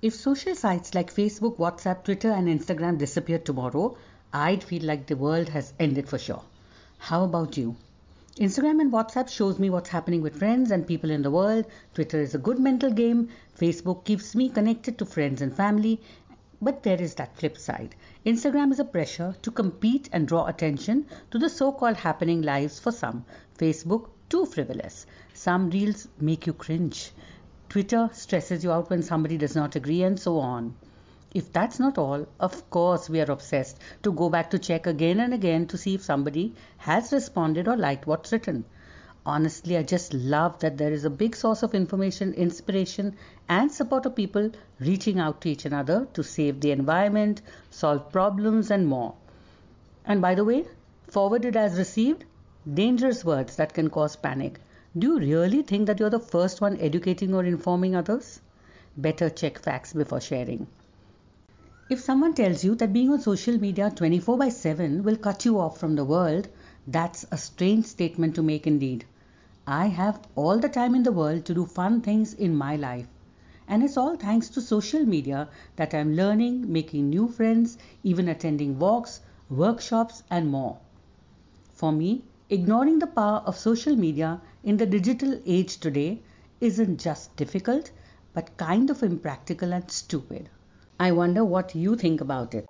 If social sites like Facebook, WhatsApp, Twitter, and Instagram disappeared tomorrow, I'd feel like the world has ended for sure. How about you? Instagram and WhatsApp shows me what's happening with friends and people in the world. Twitter is a good mental game. Facebook keeps me connected to friends and family. But there is that flip side. Instagram is a pressure to compete and draw attention to the so-called happening lives for some. Facebook too frivolous. Some reels make you cringe. Twitter stresses you out when somebody does not agree, and so on. If that's not all, of course we are obsessed to go back to check again and again to see if somebody has responded or liked what's written. Honestly, I just love that there is a big source of information, inspiration, and support of people reaching out to each another to save the environment, solve problems, and more. And by the way, forwarded as received, dangerous words that can cause panic. Do you really think that you're the first one educating or informing others? Better check facts before sharing. If someone tells you that being on social media 24 by 7 will cut you off from the world, that's a strange statement to make indeed. I have all the time in the world to do fun things in my life. And it's all thanks to social media that I'm learning, making new friends, even attending walks, workshops, and more. For me, ignoring the power of social media in the digital age today isn't just difficult, but kind of impractical and stupid. I wonder what you think about it.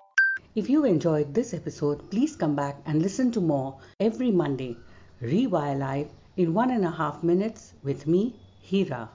If you enjoyed this episode, please come back and listen to more every Monday. Rewire Live in one and a half minutes with me, Hira.